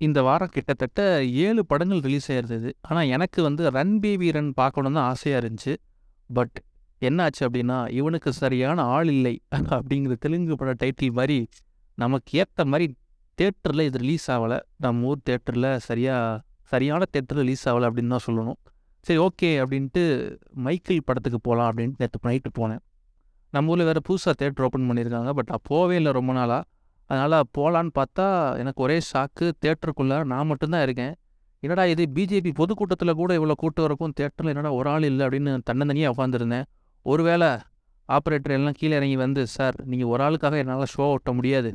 இந்த வாரம் கிட்டத்தட்ட ஏழு படங்கள் ரிலீஸ் ஆயிருந்தது. ஆனா, எனக்கு வந்து ரன் பேபி ரன் பார்க்கணும்னு தான் ஆசையா இருந்துச்சு. பட் என்னாச்சு அப்படின்னா இவனுக்கு சரியான ஆள் இல்லை அப்படிங்கிற தெலுங்கு பட டைட்டில் மாதிரி நமக்கு ஏத்த மாதிரி தேட்டரில் இது ரிலீஸ் ஆகலை நம்ம ஊர் தேட்டரில் சரியா சரியான தியேட்டர்ல ரிலீஸ் ஆகலை அப்படின்னு தான் சொல்லணும். சரி ஓகே அப்படின்ட்டு மைக்கேல் படத்துக்கு போலாம் அப்படின்ட்டு நேத்து நைட்டு போனேன். நம்ம ஊரில் வேற புதுசா தேட்டர் ஓப்பன் பண்ணியிருக்காங்க. பட் நான் போவே இல்ல ரொம்ப நாளா. அதனால போலான்னு பார்த்தா, எனக்கு ஒரே ஷாக்கு தேட்டருக்குள்ளே நான் மட்டும் தான் இருக்கேன். என்னடா இது பிஜேபி பொதுக்கூட்டத்தில் கூட இவ்வளோ கூட்டம் இருக்கும். தேட்டரில் என்னடா ஒரு ஆள் இல்ல அப்படின்னு தன்னந்தனியாக உட்காந்துருந்தேன். ஒருவேளை ஆப்ரேட்டர் எல்லாம் கீழ இறங்கி வந்து, "சார் நீங்க ஒரு ஆளுக்காக என்னால ஷோ ஓட்ட முடியாது.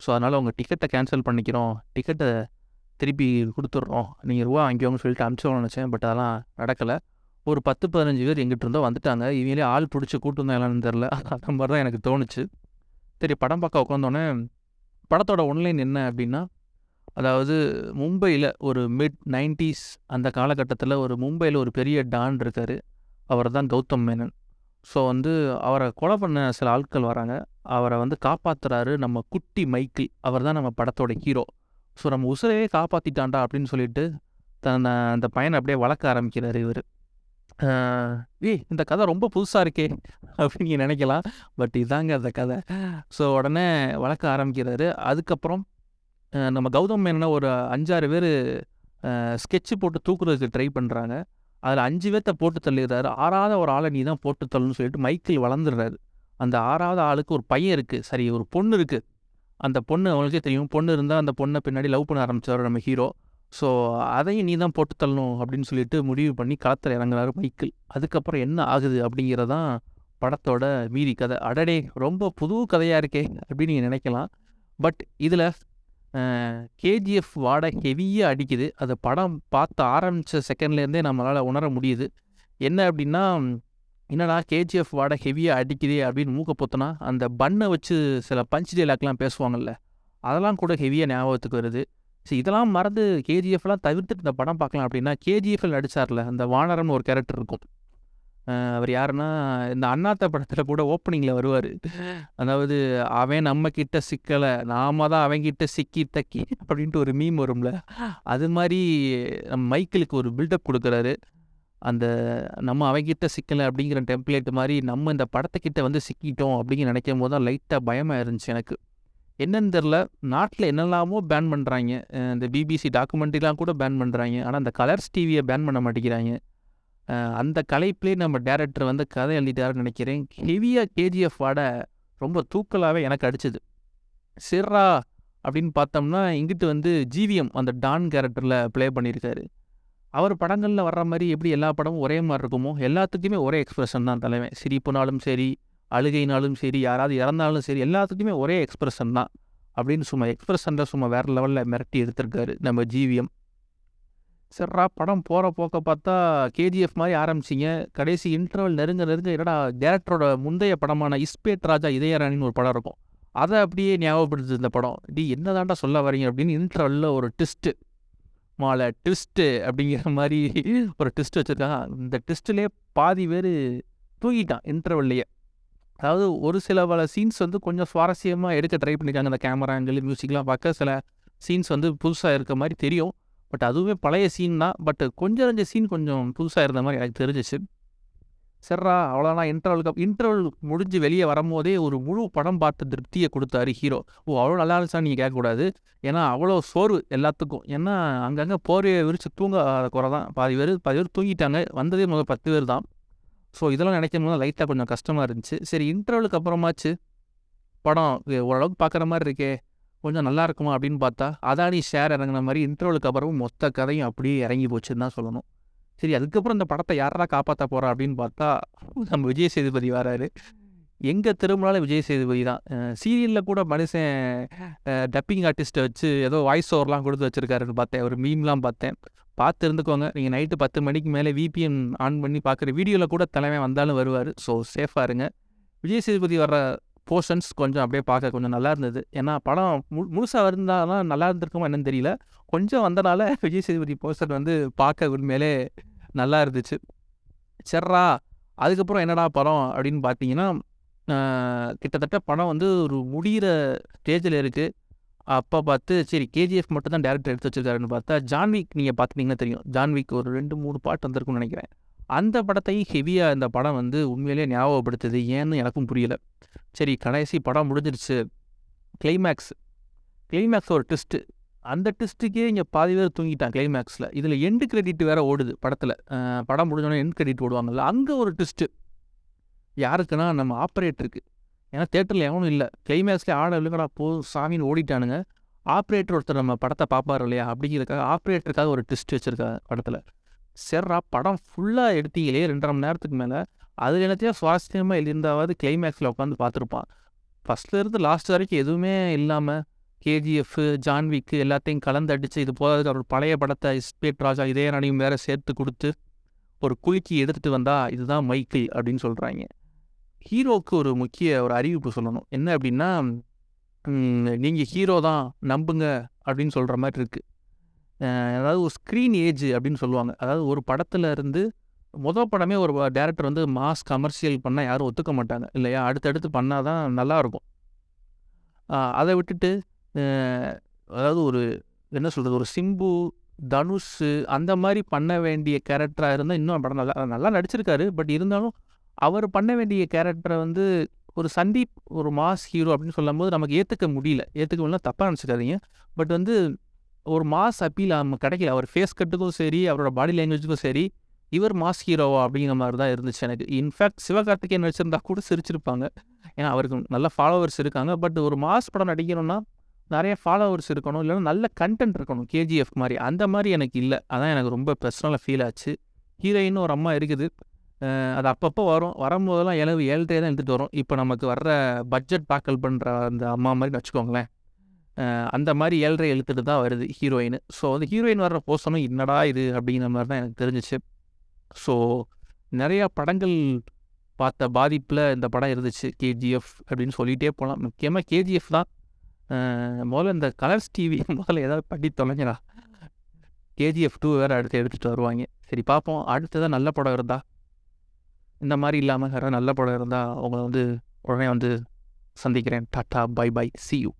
ஸோ அதனால உங்க டிக்கெட்ட கேன்சல் பண்ணிக்கிறோம். டிக்கெட்ட திருப்பி கொடுத்துட்றோம் நீங்க ரூவா வாங்கிக்கோங்கன்னு" சொல்லிட்டு அனுப்பிச்சோம்னு நினச்சேன் பட் அதெல்லாம் நடக்கல. ஒரு 10, 15 பேர் எங்கிட்டு இருந்தோ வந்துட்டாங்க. இவங்களே ஆள் புடிச்சு கூட்டு வந்தாங்களான்னு தெரில அந்த மாதிரி தான் எனக்கு தோணுச்சு. சரி படம் பார்க்க உட்காந்தோனே, படத்தோட ஒன்லைன் என்ன அப்படின்னா அதாவது மும்பைல ஒரு மிட் 90ஸ் அந்த காலகட்டத்தில் ஒரு மும்பைல ஒரு பெரிய டான் இருக்காரு. அவர் தான் கௌதம் மேனன். ஸோ வந்து அவர கொலை பண்ண சில ஆட்கள் வராங்க. அவர வந்து காப்பாத்துறாரு நம்ம குட்டி மைக்கிள் அவர் தான் நம்ம படத்தோட ஹீரோ. ஸோ நம்ம உசுரையே காப்பாத்திட்டான்டா அப்படின்னு சொல்லிட்டு, தன்ன அந்த பையனை அப்படியே வளர்க்க ஆரம்பிக்கிறாரு இவரு. "ஏய் இந்த கதை ரொம்ப புதுசா இருக்கே" அப்படின்னு நீங்க பட் இதாங்க அந்த கதை. ஸோ உடனே வளர்க்க ஆரம்பிக்கிறாரு. அதுக்கப்புறம் நம்ம கௌதம் மேனன ஒரு 5, 6 பேரு ஸ்கெட்ச் போட்டு தூக்குறதுக்கு ட்ரை பண்றாங்க. அதுல அஞ்சு பேர்த்த போட்டு தள்ளிடுறாரு ஆறாவது ஒரு ஆள நீ தான் போட்டு தள்ளணும்னு சொல்லிட்டு மைக்கேல் வளர்ந்துடுறாரு அந்த ஆறாவது ஆளுக்கு ஒரு பையன் இருக்கு. சரி ஒரு பொண்ணு இருக்கு. அந்த பொண்ணு அவங்களுக்கே தெரியும். பொண்ணு இருந்தா அந்த பொண்ண பின்னாடி லவ் பண்ண ஆரம்பிச்சுருவாரு நம்ம ஹீரோ. ஸோ அதையும் நீ தான் போட்டு தள்ளணும் அப்படின்னு சொல்லிட்டு முடிவு பண்ணி களத்தில் இறங்குறாரு மைக்கிள் அதுக்கப்புறம் என்ன ஆகுது அப்படிங்கிறதான் படத்தோட மீதி கதை. அடடே! ரொம்ப புது கதையா இருக்கே அப்படின்னு நீங்கள் நினைக்கலாம் பட் இதுல கேஜிஎஃப் வாட ஹெவியா அடிக்குது. அது படம் பார்த்து ஆரம்பிச்ச செகண்ட்லேருந்தே நம்மளால உணர முடியுது. என்ன அப்படின்னா என்னடா கேஜிஎஃப் வாட ஹெவியா அடிக்குதே அப்படின்னு மூக்க பொத்தனா அந்த பன்ன வச்சு சில பஞ்ச் டைலாக்லாம் பேசுவாங்கல்ல. அதெல்லாம் கூட ஹெவியா ஞாபகத்துக்கு வருது. ஸோ இதெல்லாம் மறந்து கேஜிஎஃப்லாம் தவிர்த்துட்டு இந்த படம் பார்க்கலாம் அப்படின்னா கேஜிஎஃப்ல நடிச்சார்ல அந்த வானரம்னு ஒரு கேரக்டர் இருக்கும். அவர் யாருன்னா, இந்த அண்ணாத்த படத்தில் கூட ஓப்பனிங்ல வருவாரு. அதாவது "அவன் நம்ம கிட்ட சிக்கல, நாம தான் அவன்கிட்ட சிக்கி தக்கி" அப்படின்ட்டு ஒரு மீம் வரும்ல. அது மாதிரி நம்ம மைக்கிளுக்கு ஒரு பில்டப் கொடுக்குறாரு அந்த நம்ம அவங்கிட்ட சிக்கல அப்படிங்கிற டெம்ப்ளேட் மாதிரி நம்ம இந்த படத்துக்கிட்ட வந்து சிக்கிட்டோம் அப்படிங்கிற நினைக்கும் போது தான் லைட்டா பயமா இருந்துச்சு எனக்கு. என்னன்னு தெர்ல. நாட்டில் என்னெல்லாமோ பேன் பண்ணுறாங்க இந்த பிபிசி டாக்குமெண்ட்ரிலாம் கூட பேன் பண்ணுறாங்க ஆனா அந்த கலர்ஸ் டிவிய பேன் பண்ண மாட்டேங்கிறாங்க அந்த களைப்பிலே நம்ம டேரக்டர் வந்து கதை எழுதிட்டாருன்னு நினைக்கிறேன் ஹெவியா கேஜிஎஃப் வாட ரொம்ப தூக்கலாவே எனக்கு அடிச்சது. சிர்ரா அப்படின்னு பார்த்தோம்னா, இங்கிட்டு வந்து ஜிவிஎம் அந்த டான் கேரக்டர்ல ப்ளே பண்ணியிருக்காரு. அவர் படங்கள்ல வர்ற மாதிரி எப்படி எல்லா படமும் ஒரே மாதிரி இருக்குமோ, எல்லாத்துக்குமே ஒரே எக்ஸ்பிரஷன் தான் தலைவன். சிரிப்புனாலும் சரி, அழுகைனாலும் சரி, யாராவது இறந்தாலும் சரி, எல்லாத்துக்குமே ஒரே எக்ஸ்பிரஷன் தான். அப்படின்னு சும்மா எக்ஸ்பிரஷனில் சும்மா வேற லெவல்ல மிரட்டி எடுத்திருக்காரு நம்ம ஜிவிஎம். சரிடா படம் போற போக்க பார்த்தா கேஜிஎஃப் மாதிரி ஆரம்பிச்சீங்க. கடைசி இன்டர்வல் நெருங்க நெருங்க என்னடா டேரக்டரோட முந்தைய படமான இஸ்பேட் ராஜா இதயராணின்னு ஒரு படம் இருக்கும். அத அப்படியே ஞாபகப்படுத்து இந்த படம். டி என்னதான்டா சொல்ல வரீங்க அப்படின்னு இன்டர்வலில் ஒரு ட்விஸ்ட்டு. மால ட்விஸ்ட்டு அப்படிங்கிற மாதிரி ஒரு ட்விஸ்ட் வச்சுருக்காங்க இந்த ட்விஸ்ட்லேயே பாதி பேரு தூங்கிட்டான் இன்டர்வல்லையே அதாவது ஒரு சில பல சீன்ஸ் வந்து கொஞ்சம் சுவாரஸ்யமா எடுக்க ட்ரை பண்ணியிருக்காங்க. அந்த கேமரா ஆங்கிள், மியூசிக்லாம் பார்க்க சில சீன்ஸ் வந்து புதுசா இருக்க மாதிரி தெரியும். பட் அதுவுமே பழைய சீன் தான். பட் கொஞ்சம் நெஞ்ச சீன் கொஞ்சம் புதுசா இருந்த மாதிரி எனக்கு தெரிஞ்சுச்சு. அவ்வளோனா அவ்வளோதான் இன்டர்வலுக்கு இன்டர்வல் முடிஞ்சு வெளிய வரும்போதே ஒரு முழு படம் பார்த்த திருப்திய கொடுத்தாரு ஹீரோ. ஓ! அவ்வளோ நல்லா இருந்துச்சான்னு நீங்கள் கேட்கக்கூடாது. ஏன்னா அவ்வளோ சோர்வு எல்லாத்துக்கும். ஏன்னா அங்கங்க போர்வையை விரிச்சு தூங்காத குறை தான். பாதி பேர் பாதி பேர் தூங்கிட்டாங்க. வந்ததே முதல் பத்து பேர் தான். ஸோ இதெல்லாம் நெனைக்கும்போது போது லைட்டா கொஞ்சம் கஷ்டமா இருந்துச்சு. சரி இன்டர்வலுக்கு அப்புறமாச்சு படம் ஓரளவுக்கு பார்க்குற மாதிரி இருக்கே, கொஞ்சம் நல்லா இருக்குமா அப்படின்னு பார்த்தா, அதானி ஷேர் இறங்குன மாதிரி இன்டர்வலுக்கு அப்புறம் மொத்த கதையும் அப்படியே இறங்கி போச்சுன்னு தான் சொல்லணும். சரி அதுக்கப்புறம் இந்த படத்த யாரெல்லாம் காப்பாற்ற போறா அப்படின்னு பார்த்தா, நம்ம விஜய் சேதுபதி வராரு. எங்க திரும்பினாலும் விஜய் சேதுபதி தான். சீரியலில் சீரியல்ல கூட மனுஷன் டப்பிங் ஆர்டிஸ்ட்டை வச்சு ஏதோ வாய்ஸ் ஓவர்லாம் கொடுத்து வச்சிருக்காருன்னு பார்த்தேன். ஒரு மீம்லாம் பார்த்தேன். பார்த்து இருந்துக்கோங்க. நீங்க நைட்டு 10 மணிக்கு மேலே விபிஎன் ஆன் பண்ணி பார்க்குற வீடியோல கூட தலைமை வந்தாலும் வருவாரு. ஸோ சேஃபாக இருங்க. விஜய் சேதுபதி வர்ற போர்ஷன்ஸ் கொஞ்சம் அப்படியே பார்க்க கொஞ்சம் நல்லா இருந்தது. ஏன்னா படம் மு முழுசா வந்திருந்தா தான் நல்லா இருந்திருக்குமா என்னன்னு தெரியல. கொஞ்சம் வந்தனால விஜய் சேதுபதி போர்ஷன் வந்து பார்க்க உண்மையிலே நல்லா இருந்துச்சு. சர்ரா அதுக்கப்புறம் என்னடா படம் அப்படின்னு பார்த்தீங்கன்னா, கிட்டத்தட்ட படம் வந்து ஒரு முடிகிற ஸ்டேஜ்ல இருக்கு. அப்போ பார்த்து சரி கேஜிஎஃப் மட்டும் தான் டேரக்டர் எடுத்து வச்சிருக்காருன்னு பார்த்தா ஜான்விக் நீங்கள் பார்த்துட்டீங்கன்னா தெரியும். ஜான்விக் ஒரு ரெண்டு மூணு பாட்டு வந்திருக்கும்னு நினைக்கிறேன். அந்த படத்தையும் ஹெவியாக இந்த படம் வந்து உண்மையிலேயே ஞாபகப்படுத்துது. ஏன்னு எனக்கும் புரியல. சரி கடைசி படம் முடிஞ்சிருச்சு. கிளைமேக்ஸ் கிளைமேக்ஸ் ஒரு ட்விஸ்ட்டு அந்த ட்விஸ்ட்டுக்கே இங்கே பாதி பேர் தூங்கிட்டான் கிளைமேக்ஸில் இதில் எண்டு கிரெடிட் வேறு ஓடுது படத்தில். படம் முடிஞ்சோடனே எண்ட் கிரெடிட் ஓடுவாங்கல்ல அங்கே ஒரு ட்விஸ்ட்டு யாருக்குன்னா நம்ம ஆப்ரேட்டருக்கு ஏன்னா தேட்டரில் எவனும் இல்லை. கிளைமேக்ஸில் ஆட விழுங்கடா போ சாமின்னு ஓடிட்டானுங்க. ஆப்ரேட்டர் ஒருத்தர் நம்ம படத்தை பார்ப்பார் இல்லையா? அப்படிங்கிறதுக்காக ஆப்ரேட்டருக்காக ஒரு ட்விஸ்ட் வச்சுருக்காங்க படத்தில். சரிடா படம் ஃபுல்லாக எடுத்தீங்களே ரெண்டரை மணி நேரத்துக்கு மேலே. அதில் என்னத்தையும் சுவாரஸ்யமாக இருந்தாவது கிளைமேக்ஸில் உட்காந்து பார்த்துருப்பான். ஃபஸ்ட்லேருந்து லாஸ்ட் வரைக்கும் எதுவுமே இல்லாமல் கேஜிஎஃப் ஜான்விக்கு எல்லாத்தையும் கலந்து அடித்து இது போதாது அவர் பழைய படத்தை இஸ்பேட் ராஜா இதே நடையும் வேறு சேர்த்து கொடுத்து ஒரு குலுக்கி எடுத்துகிட்டு வந்தால் இதுதான் மைக்கிள் அப்படின்னு சொல்கிறாங்க ஹீரோவுக்கு ஒரு முக்கிய ஒரு அறிவிப்பு சொல்லணும். என்ன அப்படின்னா நீங்கள் ஹீரோ தான் நம்புங்க அப்படின்னு சொல்கிற மாதிரி இருக்குது அதாவது ஒரு ஸ்க்ரீன் ஏஜ் அப்படின்னு சொல்லுவாங்க. அதாவது ஒரு படத்தில் இருந்து மொதல் படமே ஒரு டேரக்டர் வந்து மாஸ் கமர்ஷியல் பண்ணால் யாரும் ஒத்துக்க மாட்டாங்க. இல்லையா? அடுத்தடுத்து பண்ணால் தான் நல்லாயிருக்கும் அதை விட்டுட்டு அதாவது ஒரு என்ன சொல்கிறது ஒரு சிம்பு தனுஷ் அந்த மாதிரி பண்ண வேண்டிய கேரக்டராக இருந்தால் இன்னும் படம் நல்லா நல்லா நடிச்சிருக்காரு. பட் இருந்தாலும் அவர் பண்ண வேண்டிய கேரக்டரை வந்து ஒரு சந்தீப் ஒரு மாஸ் ஹீரோ அப்படின்னு சொல்லும்போது நமக்கு ஏற்றுக்க முடியல. ஏற்றுக்க முடியல தப்பாக நினச்சிக்காதீங்க. பட் வந்து ஒரு மாஸ் அப்பீல் நம்ம கிடைக்கல. அவர் ஃபேஸ் கட்டுக்கும் சரி அவரோட பாடி லாங்குவேஜுக்கும் சரி இவர் மாஸ் ஹீரோவா அப்படிங்கிற மாதிரி தான் இருந்துச்சு எனக்கு. இன்ஃபேக்ட் சிவகார்த்திகேயன் நடிச்சிருந்தா கூட சிரிச்சிருப்பாங்க. ஏன்னா அவருக்கு நல்ல ஃபாலோவர்ஸ் இருக்காங்க. பட் ஒரு மாஸ் படம் நடிக்கணும்னா நிறைய ஃபாலோவர்ஸ் இருக்கணும். இல்லைன்னா நல்ல கண்டென்ட் இருக்கணும். கேஜிஎஃப் மாதிரி. அந்த மாதிரி எனக்கு இல்லை. அதான் எனக்கு ரொம்ப பர்சனலாக ஃபீல் ஆச்சு. ஹீரோயின்னு ஒரு அம்மா இருக்குது. அது அப்பப்போ வரும். வரும்போதெல்லாம் ஏழு ஏழ்றே தான் எடுத்துகிட்டு வரும். இப்போ நமக்கு வர்ற பட்ஜெட் தாக்கல் பண்ணுற அந்த அம்மா மாதிரி வச்சுக்கோங்களேன். அந்த மாதிரி ஏழ்ரை எழுத்துட்டு தான் வருது ஹீரோயின். ஸோ அந்த ஹீரோயின் வர்ற போஸ்டனும் என்னடா இது அப்படிங்கிற மாதிரி தான் எனக்கு தெரிஞ்சிச்சு. ஸோ நிறையா படங்கள் பார்த்த பாதிப்பில் இந்த படம் இருந்துச்சு. கேஜிஎஃப் அப்படின்னு சொல்லிகிட்டே போகலாம் முக்கியமாக கேஜிஎஃப் தான். முதல்ல இந்த கலர்ஸ் டிவி முதல்ல ஏதாவது பண்ணி தொலைஞ்சடா. கேஜிஎஃப் டூ வேறு அடுத்து எடுத்துகிட்டு வருவாங்க. சரி பார்ப்போம். அடுத்ததான் நல்ல படம் இருந்தால் இந்த மாதிரி இல்லாமல் யாராவது நல்ல படம் இருந்தால் அவங்கள வந்து உடனே வந்து சந்திக்கிறேன். Tata bye bye see you.